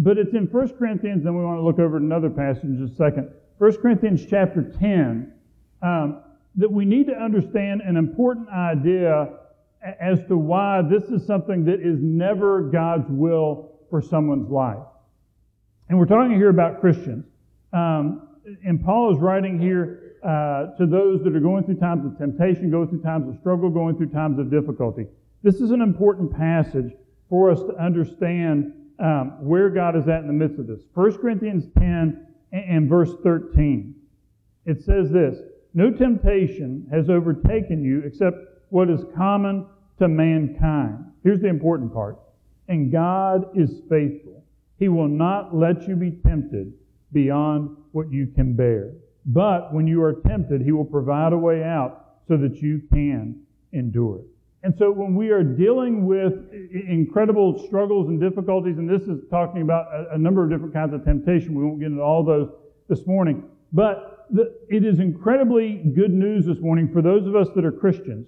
but it's in 1 Corinthians, and we want to look over another passage in just a second. 1 Corinthians chapter 10, um, that we need to understand an important idea as to why this is something that is never God's will for someone's life. And we're talking here about Christians. Um, and Paul is writing here uh, to those that are going through times of temptation, going through times of struggle, going through times of difficulty. This is an important passage for us to understand um, where God is at in the midst of this. 1 Corinthians 10 and verse 13. It says this No temptation has overtaken you except what is common to mankind. Here's the important part. And God is faithful. He will not let you be tempted beyond what you can bear. But when you are tempted, He will provide a way out so that you can endure it. And so when we are dealing with incredible struggles and difficulties, and this is talking about a, a number of different kinds of temptation, we won't get into all those this morning, but the, it is incredibly good news this morning for those of us that are Christians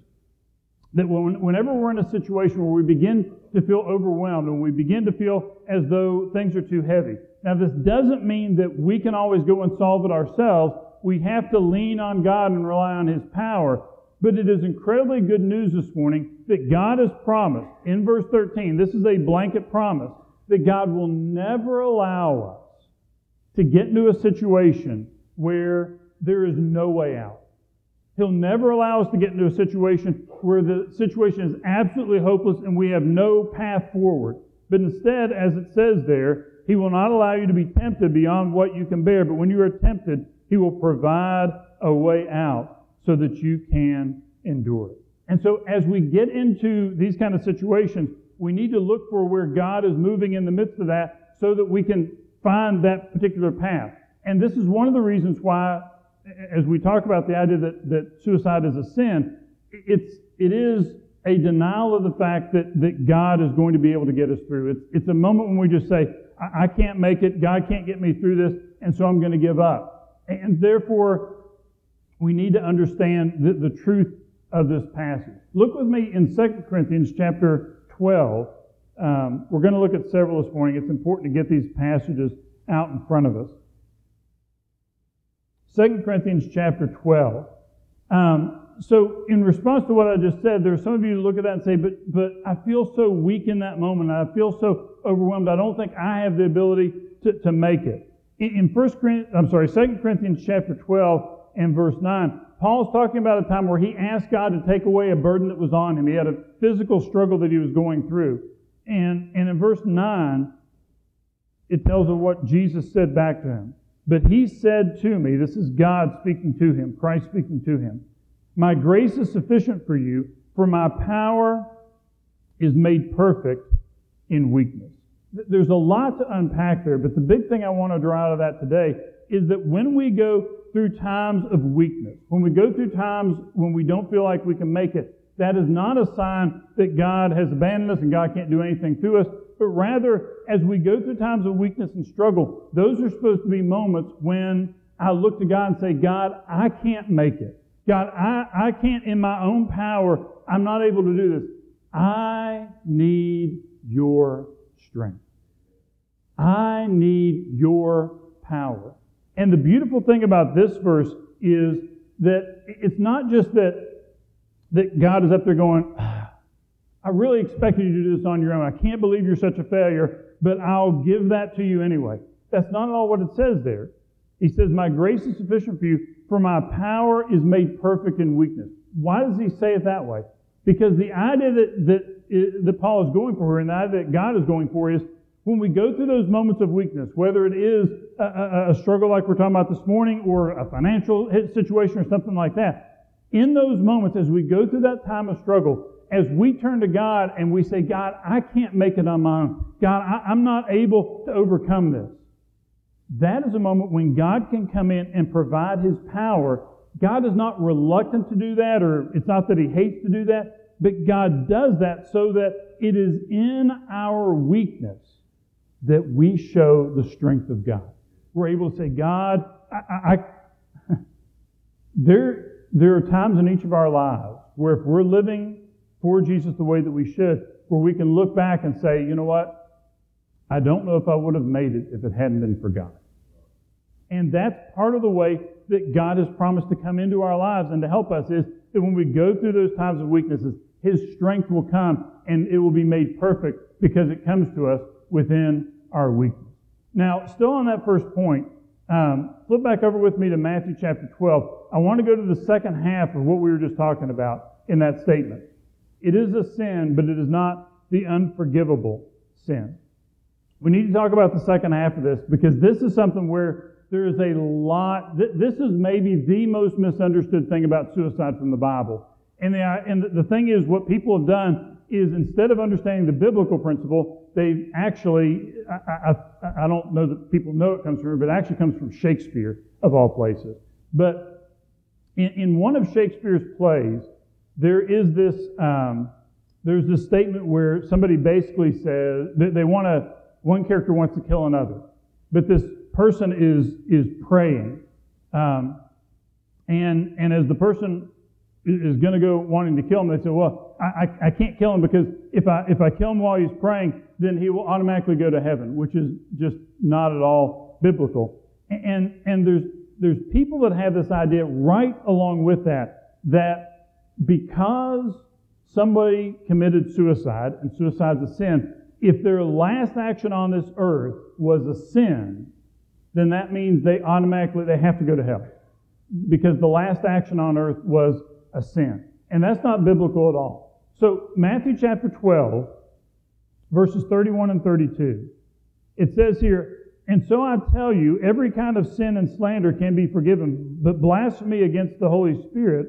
that when, whenever we're in a situation where we begin to feel overwhelmed and we begin to feel as though things are too heavy. Now, this doesn't mean that we can always go and solve it ourselves. We have to lean on God and rely on His power. But it is incredibly good news this morning that God has promised in verse 13, this is a blanket promise, that God will never allow us to get into a situation where there is no way out. He'll never allow us to get into a situation where the situation is absolutely hopeless and we have no path forward. But instead, as it says there, He will not allow you to be tempted beyond what you can bear. But when you are tempted, He will provide a way out so that you can endure it. And so as we get into these kind of situations, we need to look for where God is moving in the midst of that so that we can find that particular path. And this is one of the reasons why, as we talk about the idea that, that suicide is a sin, it's, it is a denial of the fact that, that God is going to be able to get us through. It's, it's a moment when we just say, I, I can't make it, God can't get me through this, and so I'm going to give up. And therefore, we need to understand the, the truth of this passage. Look with me in 2 Corinthians chapter 12. Um, we're going to look at several this morning. It's important to get these passages out in front of us. 2 Corinthians chapter 12. Um, so, in response to what I just said, there are some of you who look at that and say, but, but I feel so weak in that moment. I feel so overwhelmed. I don't think I have the ability to, to make it. In, in 1 Corinthians, I'm sorry, 2 Corinthians chapter 12, and verse 9. Paul's talking about a time where he asked God to take away a burden that was on him. He had a physical struggle that he was going through. And, and in verse 9, it tells of what Jesus said back to him. But he said to me, this is God speaking to him, Christ speaking to him, My grace is sufficient for you, for my power is made perfect in weakness. There's a lot to unpack there, but the big thing I want to draw out of that today is that when we go through times of weakness, when we go through times when we don't feel like we can make it, that is not a sign that God has abandoned us and God can't do anything through us, but rather, as we go through times of weakness and struggle, those are supposed to be moments when I look to God and say, God, I can't make it. God, I, I can't in my own power, I'm not able to do this. I need your strength. I need your power. And the beautiful thing about this verse is that it's not just that, that God is up there going, ah, I really expected you to do this on your own. I can't believe you're such a failure, but I'll give that to you anyway. That's not at all what it says there. He says, My grace is sufficient for you, for my power is made perfect in weakness. Why does he say it that way? Because the idea that, that, that Paul is going for here and the idea that God is going for is when we go through those moments of weakness, whether it is a, a, struggle like we're talking about this morning or a financial situation or something like that, in those moments, as we go through that time of struggle, as we turn to God and we say, God, I can't make it on my own. God, I, I'm not able to overcome this. That is a moment when God can come in and provide His power. God is not reluctant to do that, or it's not that He hates to do that, but God does that so that it is in our weakness that we show the strength of God. We're able to say, God, I, I, I there, there are times in each of our lives where if we're living for Jesus the way that we should, where we can look back and say, you know what? I don't know if I would have made it if it hadn't been for God. And that's part of the way that God has promised to come into our lives and to help us is that when we go through those times of weaknesses, His strength will come and it will be made perfect because it comes to us within our weakness. Now, still on that first point, um, flip back over with me to Matthew chapter 12. I want to go to the second half of what we were just talking about in that statement. It is a sin, but it is not the unforgivable sin. We need to talk about the second half of this because this is something where there is a lot, th- this is maybe the most misunderstood thing about suicide from the Bible. And, the, and the thing is, what people have done is instead of understanding the biblical principle, they actually, I, I, I don't know that people know it comes from, but it actually comes from Shakespeare, of all places. But in, in one of Shakespeare's plays, there is this, um, there's this statement where somebody basically says that they want to, one character wants to kill another. But this person is, is praying. Um, and, and as the person is going to go wanting to kill him, they say, well, I, I, I, can't kill him because if I, if I kill him while he's praying, then he will automatically go to heaven, which is just not at all biblical. And, and there's, there's people that have this idea right along with that, that because somebody committed suicide, and suicide's a sin, if their last action on this earth was a sin, then that means they automatically they have to go to hell because the last action on earth was a sin. And that's not biblical at all. So, Matthew chapter 12, verses 31 and 32, it says here, And so I tell you, every kind of sin and slander can be forgiven, but blasphemy against the Holy Spirit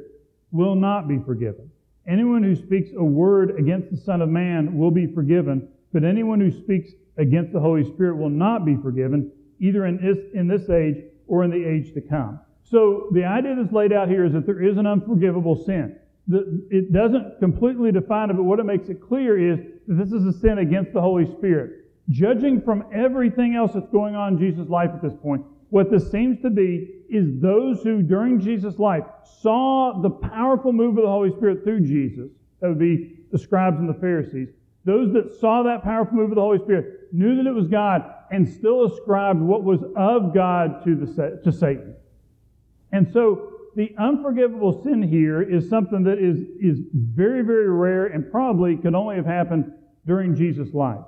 will not be forgiven. Anyone who speaks a word against the Son of Man will be forgiven, but anyone who speaks against the Holy Spirit will not be forgiven either in this, in this age or in the age to come. So the idea that's laid out here is that there is an unforgivable sin. The, it doesn't completely define it, but what it makes it clear is that this is a sin against the Holy Spirit. Judging from everything else that's going on in Jesus' life at this point, what this seems to be is those who during Jesus' life saw the powerful move of the Holy Spirit through Jesus, that would be the scribes and the Pharisees, those that saw that powerful move of the Holy Spirit knew that it was God and still ascribed what was of God to, the, to Satan. And so the unforgivable sin here is something that is, is very, very rare and probably could only have happened during Jesus' life.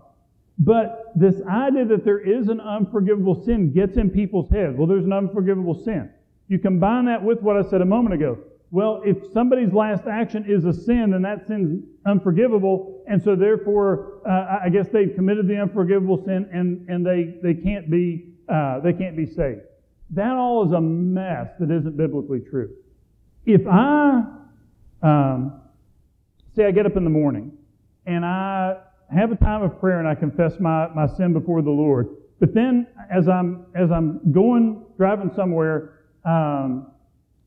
But this idea that there is an unforgivable sin gets in people's heads. Well, there's an unforgivable sin. You combine that with what I said a moment ago. Well, if somebody's last action is a sin, then that sin's unforgivable, and so therefore, uh, I guess they've committed the unforgivable sin, and, and they, they can't be uh, they can't be saved. That all is a mess that isn't biblically true. If I um, say I get up in the morning and I have a time of prayer and I confess my, my sin before the Lord, but then as I'm as I'm going driving somewhere. Um,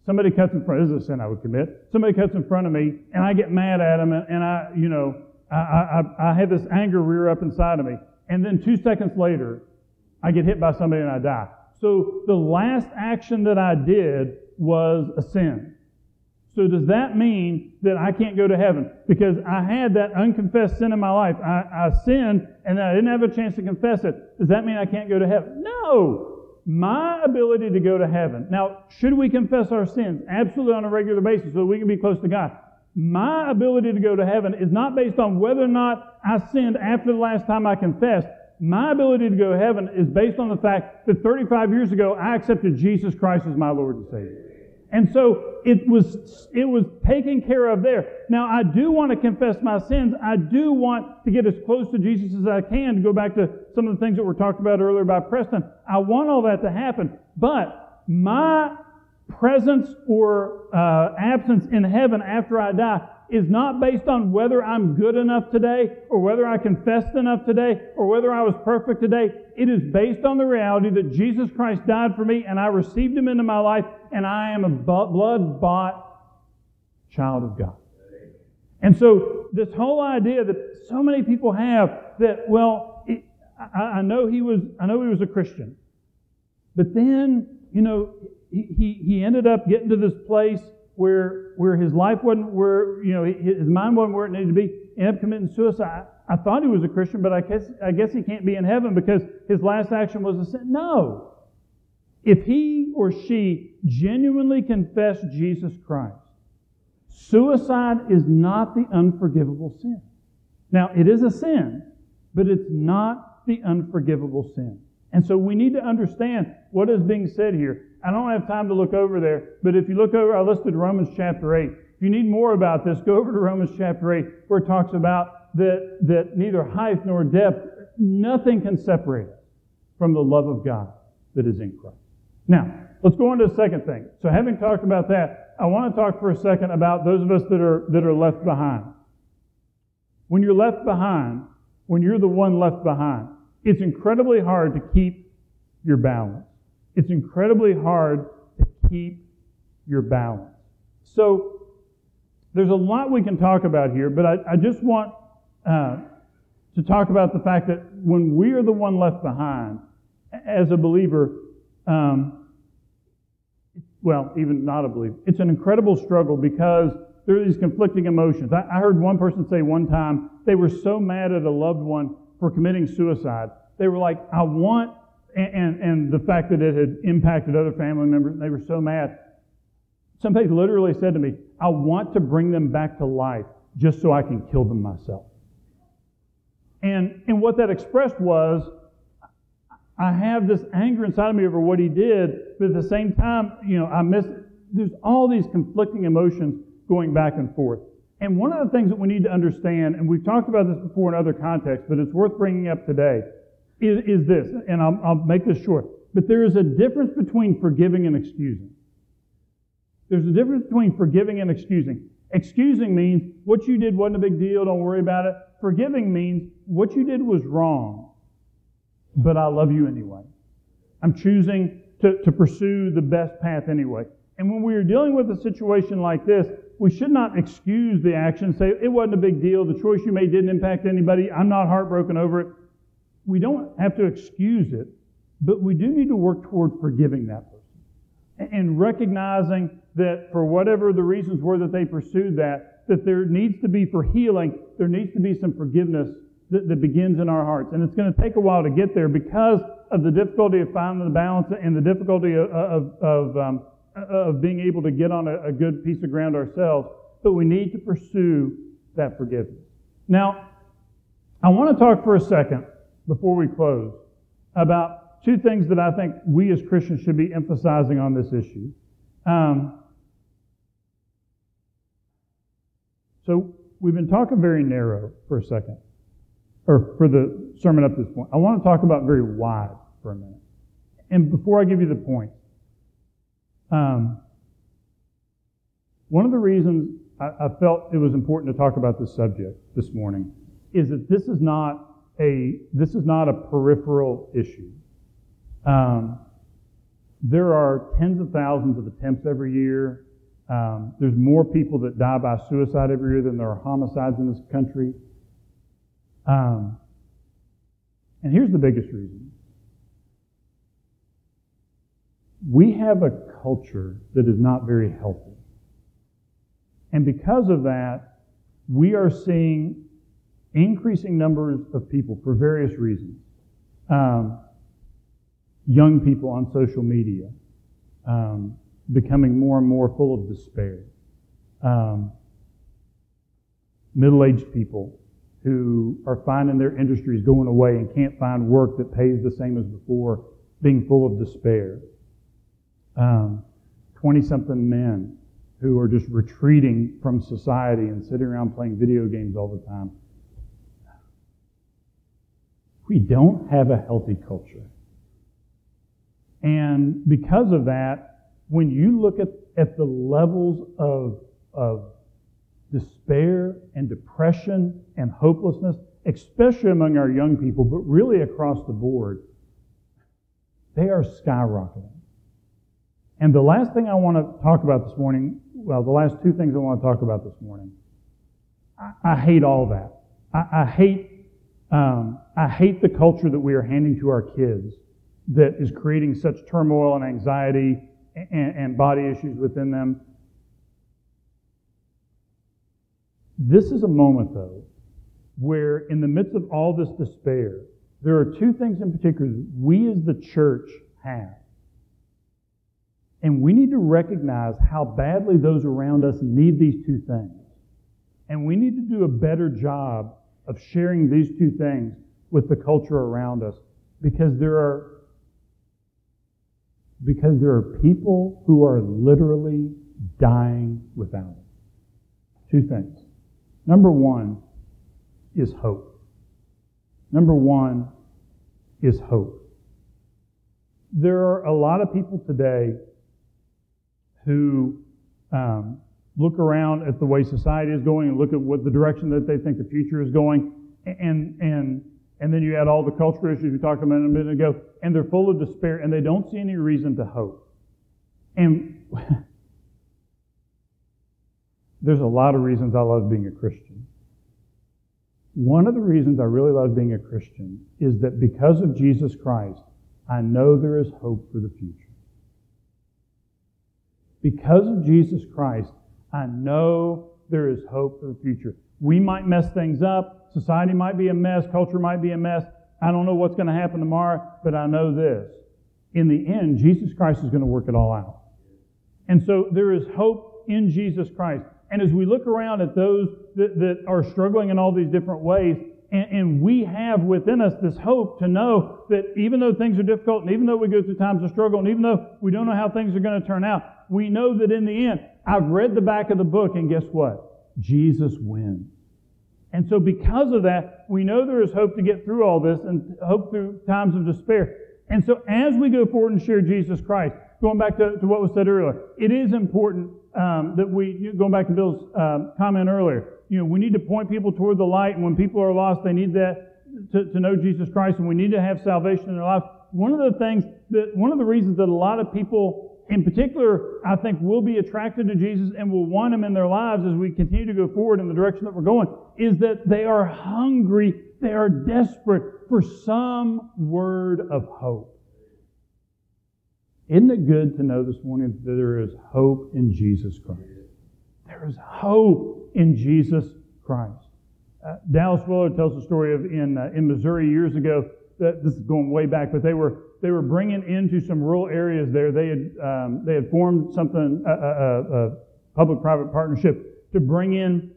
Somebody cuts in front. This is a sin I would commit. Somebody cuts in front of me, and I get mad at them, and, and I, you know, I, I, I have this anger rear up inside of me. And then two seconds later, I get hit by somebody and I die. So the last action that I did was a sin. So does that mean that I can't go to heaven? Because I had that unconfessed sin in my life. I, I sinned and I didn't have a chance to confess it. Does that mean I can't go to heaven? No my ability to go to heaven. Now, should we confess our sins? Absolutely on a regular basis so that we can be close to God. My ability to go to heaven is not based on whether or not I sinned after the last time I confessed. My ability to go to heaven is based on the fact that 35 years ago I accepted Jesus Christ as my Lord and Savior. And so it was, it was taken care of there. Now, I do want to confess my sins. I do want to get as close to Jesus as I can to go back to some of the things that were talked about earlier by Preston. I want all that to happen. But my presence or uh, absence in heaven after I die is not based on whether I'm good enough today or whether I confessed enough today or whether I was perfect today. It is based on the reality that Jesus Christ died for me and I received him into my life and I am a blood bought child of God. And so this whole idea that so many people have that, well, it, I, I, know he was, I know he was a Christian, but then, you know, he, he, he ended up getting to this place where, where his life wasn't where, you know, his mind wasn't where it needed to be, ended up committing suicide. I thought he was a Christian, but I guess, I guess he can't be in heaven because his last action was a sin. No. If he or she genuinely confessed Jesus Christ, suicide is not the unforgivable sin. Now, it is a sin, but it's not the unforgivable sin. And so we need to understand what is being said here. I don't have time to look over there, but if you look over, I listed Romans chapter 8. If you need more about this, go over to Romans chapter 8, where it talks about that, that neither height nor depth, nothing can separate us from the love of God that is in Christ. Now, let's go on to the second thing. So having talked about that, I want to talk for a second about those of us that are, that are left behind. When you're left behind, when you're the one left behind, it's incredibly hard to keep your balance. It's incredibly hard to keep your balance. So there's a lot we can talk about here, but I, I just want uh, to talk about the fact that when we are the one left behind, as a believer, um, well, even not a believer, it's an incredible struggle because there are these conflicting emotions. I, I heard one person say one time they were so mad at a loved one for committing suicide. They were like, I want, and, and, the fact that it had impacted other family members, they were so mad. Somebody literally said to me, I want to bring them back to life just so I can kill them myself. And, and what that expressed was, I have this anger inside of me over what he did, but at the same time, you know, I miss, there's all these conflicting emotions going back and forth. And one of the things that we need to understand, and we've talked about this before in other contexts, but it's worth bringing up today, is, is this, and I'll, I'll make this short. But there is a difference between forgiving and excusing. There's a difference between forgiving and excusing. Excusing means what you did wasn't a big deal, don't worry about it. Forgiving means what you did was wrong, but I love you anyway. I'm choosing to, to pursue the best path anyway. And when we are dealing with a situation like this, we should not excuse the action, say it wasn't a big deal, the choice you made didn't impact anybody, I'm not heartbroken over it. We don't have to excuse it, but we do need to work toward forgiving that person and recognizing that for whatever the reasons were that they pursued that, that there needs to be for healing, there needs to be some forgiveness that, that begins in our hearts. And it's going to take a while to get there because of the difficulty of finding the balance and the difficulty of, of, of um, of being able to get on a, a good piece of ground ourselves, but we need to pursue that forgiveness. Now, I want to talk for a second before we close about two things that I think we as Christians should be emphasizing on this issue. Um, so we've been talking very narrow for a second, or for the sermon up to this point. I want to talk about very wide for a minute. And before I give you the point, um, one of the reasons I, I, felt it was important to talk about this subject this morning is that this is not a this is not a peripheral issue. Um, there are tens of thousands of attempts every year. Um, there's more people that die by suicide every year than there are homicides in this country. Um, and here's the biggest reason we have a culture that is not very healthy. And because of that, we are seeing increasing numbers of people for various reasons. Um, young people on social media um, becoming more and more full of despair. Um, Middle aged people who are finding their industries going away and can't find work that pays the same as before, being full of despair. 20 um, something men who are just retreating from society and sitting around playing video games all the time. We don't have a healthy culture. And because of that, when you look at, at the levels of, of despair and depression and hopelessness, especially among our young people, but really across the board, they are skyrocketing. And the last thing I want to talk about this morning, well, the last two things I want to talk about this morning, I, I hate all that. I, I hate, um, I hate the culture that we are handing to our kids that is creating such turmoil and anxiety and, and body issues within them. This is a moment, though, where, in the midst of all this despair, there are two things in particular we as the church have. And we need to recognize how badly those around us need these two things. And we need to do a better job of sharing these two things with the culture around us because there are because there are people who are literally dying without it. Two things. Number one is hope. Number one is hope. There are a lot of people today who um, look around at the way society is going and look at what the direction that they think the future is going, and and and then you add all the cultural issues we talked about a minute ago, and they're full of despair, and they don't see any reason to hope. And there's a lot of reasons I love being a Christian. One of the reasons I really love being a Christian is that because of Jesus Christ, I know there is hope for the future. Because of Jesus Christ, I know there is hope for the future. We might mess things up. Society might be a mess. Culture might be a mess. I don't know what's going to happen tomorrow, but I know this. In the end, Jesus Christ is going to work it all out. And so there is hope in Jesus Christ. And as we look around at those that, that are struggling in all these different ways, and, and, we have within us this hope to know that even though things are difficult, and even though we go through times of struggle, and even though we don't know how things are going to turn out, we know that in the end, I've read the back of the book, and guess what? Jesus wins. And so, because of that, we know there is hope to get through all this and hope through times of despair. And so, as we go forward and share Jesus Christ, going back to, to what was said earlier, it is important um, that we, going back to Bill's um, comment earlier, you know, we need to point people toward the light, and when people are lost, they need that to, to know Jesus Christ, and we need to have salvation in their. One of the things that, one of the reasons that a lot of people in particular, I think will be attracted to Jesus and will want him in their lives as we continue to go forward in the direction that we're going, is that they are hungry, they are desperate for some word of hope. Isn't it good to know this morning that there is hope in Jesus Christ? There is hope in Jesus Christ. Uh, Dallas Willard tells a story of in, uh, in Missouri years ago. That this is going way back, but they were they were bringing into some rural areas there. They had um, they had formed something a, a, a public-private partnership to bring in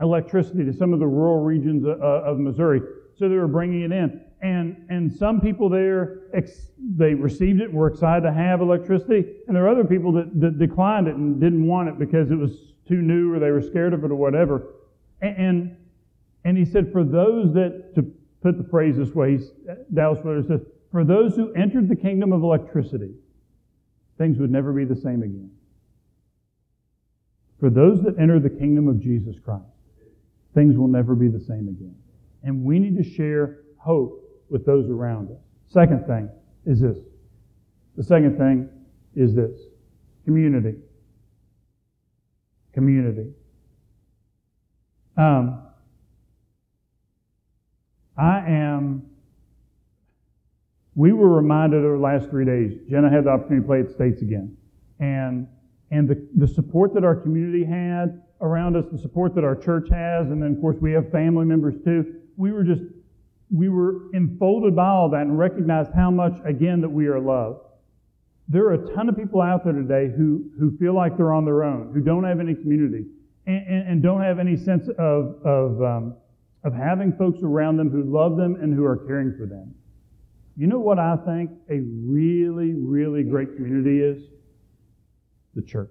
electricity to some of the rural regions of, of Missouri. So they were bringing it in, and and some people there ex- they received it and were excited to have electricity, and there were other people that, that declined it and didn't want it because it was too new or they were scared of it or whatever. And, and, and he said, for those that, to put the phrase this way, Dallas Willard says, for those who entered the kingdom of electricity, things would never be the same again. For those that enter the kingdom of Jesus Christ, things will never be the same again. And we need to share hope with those around us. Second thing is this. The second thing is this community community. Um, I am, we were reminded over the last three days, Jenna had the opportunity to play at States again. And, and the, the support that our community had around us, the support that our church has, and then of course we have family members too. We were just, we were enfolded by all that and recognized how much, again, that we are loved. There are a ton of people out there today who, who feel like they're on their own, who don't have any community, and, and, and don't have any sense of, of, um, of having folks around them who love them and who are caring for them. You know what I think a really, really great community is? The church.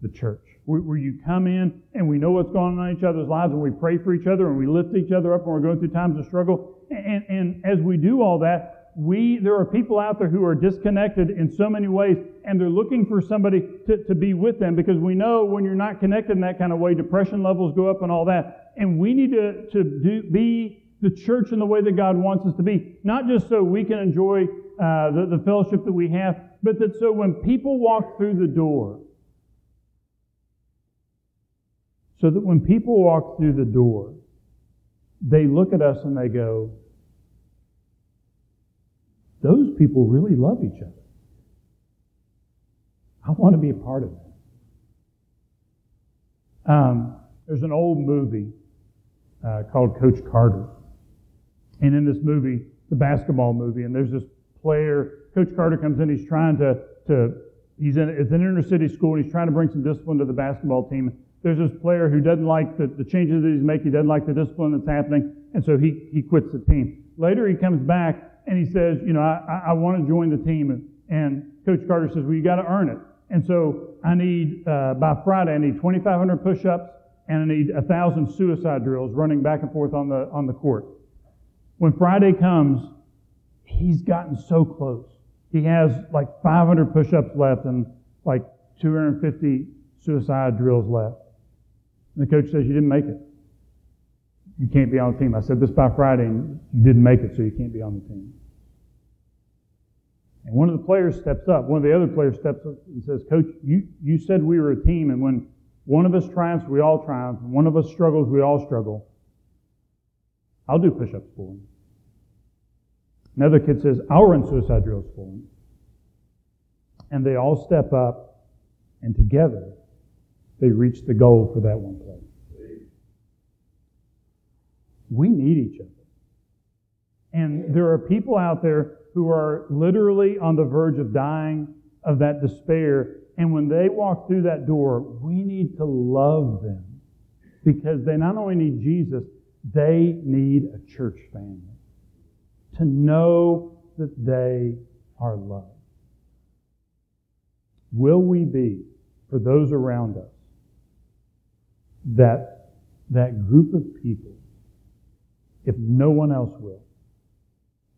The church. Where you come in and we know what's going on in each other's lives and we pray for each other and we lift each other up when we're going through times of struggle. And, and as we do all that, we, there are people out there who are disconnected in so many ways, and they're looking for somebody to, to be with them because we know when you're not connected in that kind of way, depression levels go up and all that. And we need to, to do, be the church in the way that God wants us to be, not just so we can enjoy uh, the, the fellowship that we have, but that so when people walk through the door, so that when people walk through the door, they look at us and they go, those people really love each other. I want to be a part of that. Um, there's an old movie uh, called Coach Carter. And in this movie, the basketball movie, and there's this player, Coach Carter comes in, he's trying to, to he's in, it's an inner city school, and he's trying to bring some discipline to the basketball team. There's this player who doesn't like the, the changes that he's making, he doesn't like the discipline that's happening, and so he, he quits the team. Later, he comes back and he says, You know, I, I want to join the team. And, and Coach Carter says, Well, you got to earn it. And so I need, uh, by Friday, I need 2,500 push ups and I need 1,000 suicide drills running back and forth on the, on the court. When Friday comes, he's gotten so close. He has like 500 push ups left and like 250 suicide drills left. And the coach says, You didn't make it. You can't be on the team. I said this by Friday, and you didn't make it, so you can't be on the team. And one of the players steps up. One of the other players steps up and says, Coach, you, you said we were a team, and when one of us triumphs, we all triumph. When one of us struggles, we all struggle. I'll do push ups for him. Another kid says, run suicide drills for him. And they all step up, and together they reach the goal for that one player. We need each other. And there are people out there who are literally on the verge of dying of that despair. And when they walk through that door, we need to love them because they not only need Jesus, they need a church family to know that they are loved. Will we be, for those around us, that, that group of people, if no one else will,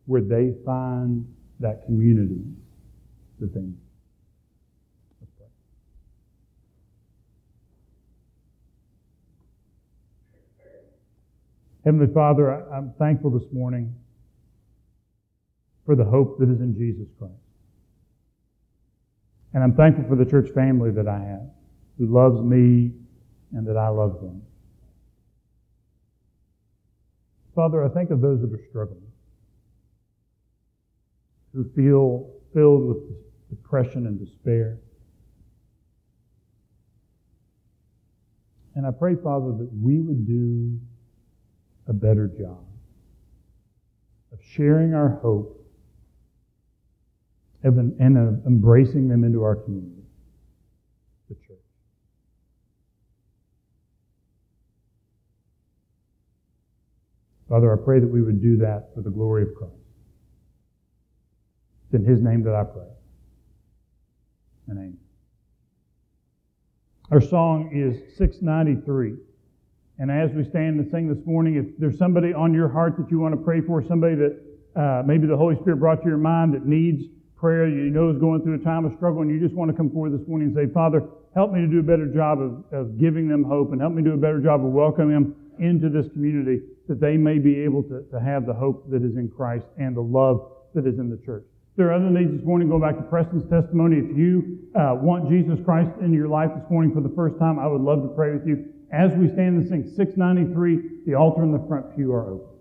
where they find that community they need? Heavenly Father, I'm thankful this morning for the hope that is in Jesus Christ. And I'm thankful for the church family that I have, who loves me and that I love them. Father, I think of those that are struggling, who feel filled with depression and despair. And I pray, Father, that we would do a better job of sharing our hope and of embracing them into our community, the church. Father, I pray that we would do that for the glory of Christ. It's in His name that I pray. Amen. Our song is 693. And as we stand and sing this morning, if there's somebody on your heart that you want to pray for, somebody that uh, maybe the Holy Spirit brought to your mind that needs prayer, you know is going through a time of struggle, and you just want to come forward this morning and say, Father, help me to do a better job of, of giving them hope and help me do a better job of welcoming them into this community that they may be able to, to have the hope that is in Christ and the love that is in the church. There are other needs this morning, going back to Preston's testimony. If you uh, want Jesus Christ in your life this morning for the first time, I would love to pray with you. As we stand and sing 693, the altar in the front pew are open.